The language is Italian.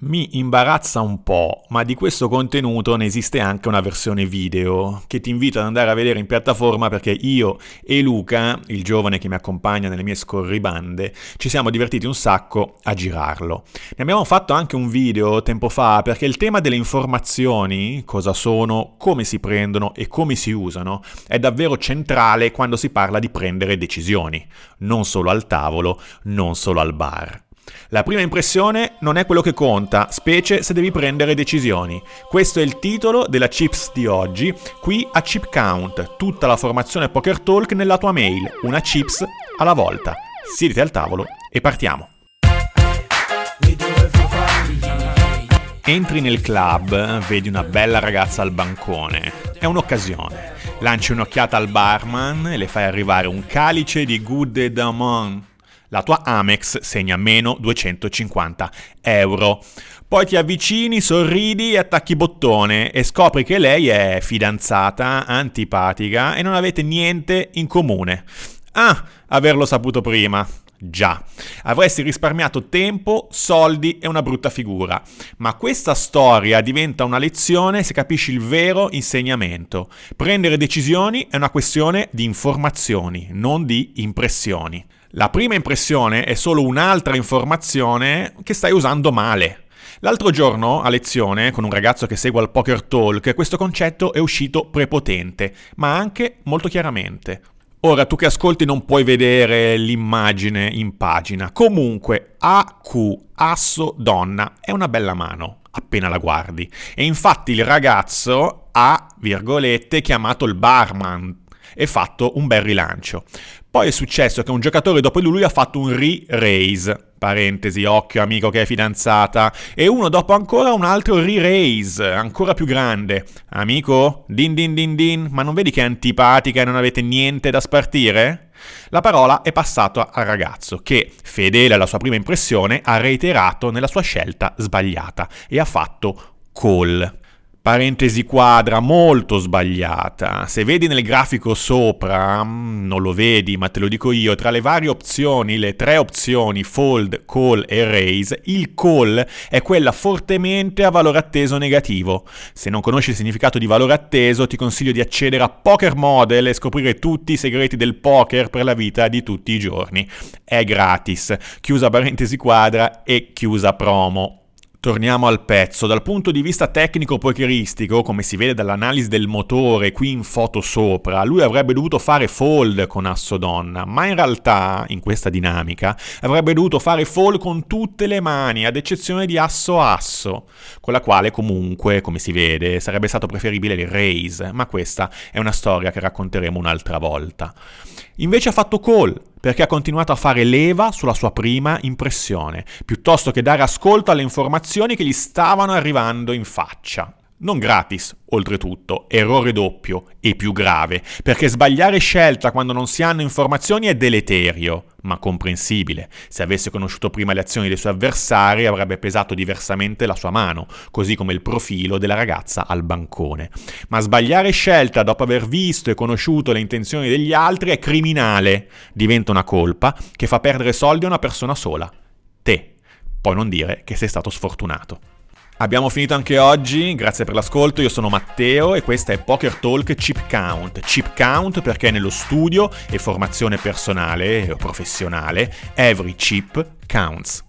Mi imbarazza un po', ma di questo contenuto ne esiste anche una versione video che ti invito ad andare a vedere in piattaforma perché io e Luca, il giovane che mi accompagna nelle mie scorribande, ci siamo divertiti un sacco a girarlo. Ne abbiamo fatto anche un video tempo fa perché il tema delle informazioni, cosa sono, come si prendono e come si usano, è davvero centrale quando si parla di prendere decisioni, non solo al tavolo, non solo al bar. La prima impressione non è quello che conta, specie se devi prendere decisioni. Questo è il titolo della Chips di oggi, qui a Chip Count, tutta la formazione Poker Talk nella tua mail, una chips alla volta. Siediti al tavolo e partiamo. Entri nel club, vedi una bella ragazza al bancone. È un'occasione. Lanci un'occhiata al barman e le fai arrivare un calice di Good Damon la tua Amex segna meno 250 euro. Poi ti avvicini, sorridi e attacchi bottone e scopri che lei è fidanzata, antipatica e non avete niente in comune. Ah, averlo saputo prima. Già, avresti risparmiato tempo, soldi e una brutta figura. Ma questa storia diventa una lezione se capisci il vero insegnamento. Prendere decisioni è una questione di informazioni, non di impressioni. La prima impressione è solo un'altra informazione che stai usando male. L'altro giorno a lezione con un ragazzo che segue al Poker Talk questo concetto è uscito prepotente, ma anche molto chiaramente. Ora tu che ascolti non puoi vedere l'immagine in pagina. Comunque AQ, asso donna, è una bella mano appena la guardi. E infatti il ragazzo ha, virgolette, chiamato il barman e fatto un bel rilancio. Poi è successo che un giocatore dopo lui ha fatto un re-raise, parentesi, occhio amico che è fidanzata, e uno dopo ancora un altro re-raise, ancora più grande. Amico, din din din din, ma non vedi che è antipatica e non avete niente da spartire? La parola è passata al ragazzo che, fedele alla sua prima impressione, ha reiterato nella sua scelta sbagliata e ha fatto call parentesi quadra molto sbagliata. Se vedi nel grafico sopra, mm, non lo vedi, ma te lo dico io, tra le varie opzioni, le tre opzioni fold, call e raise, il call è quella fortemente a valore atteso negativo. Se non conosci il significato di valore atteso, ti consiglio di accedere a Poker Model e scoprire tutti i segreti del poker per la vita di tutti i giorni. È gratis. Chiusa parentesi quadra e chiusa promo. Torniamo al pezzo. Dal punto di vista tecnico-pokeristico, come si vede dall'analisi del motore qui in foto sopra, lui avrebbe dovuto fare fold con asso donna, ma in realtà, in questa dinamica, avrebbe dovuto fare fold con tutte le mani, ad eccezione di asso asso, con la quale comunque, come si vede, sarebbe stato preferibile il raise, ma questa è una storia che racconteremo un'altra volta. Invece ha fatto call, perché ha continuato a fare leva sulla sua prima impressione, piuttosto che dare ascolto alle informazioni che gli stavano arrivando in faccia. Non gratis, oltretutto, errore doppio e più grave, perché sbagliare scelta quando non si hanno informazioni è deleterio, ma comprensibile. Se avesse conosciuto prima le azioni dei suoi avversari avrebbe pesato diversamente la sua mano, così come il profilo della ragazza al bancone. Ma sbagliare scelta dopo aver visto e conosciuto le intenzioni degli altri è criminale, diventa una colpa che fa perdere soldi a una persona sola, te. Puoi non dire che sei stato sfortunato. Abbiamo finito anche oggi, grazie per l'ascolto, io sono Matteo e questa è Poker Talk Chip Count. Chip Count perché nello studio e formazione personale o professionale, every chip counts.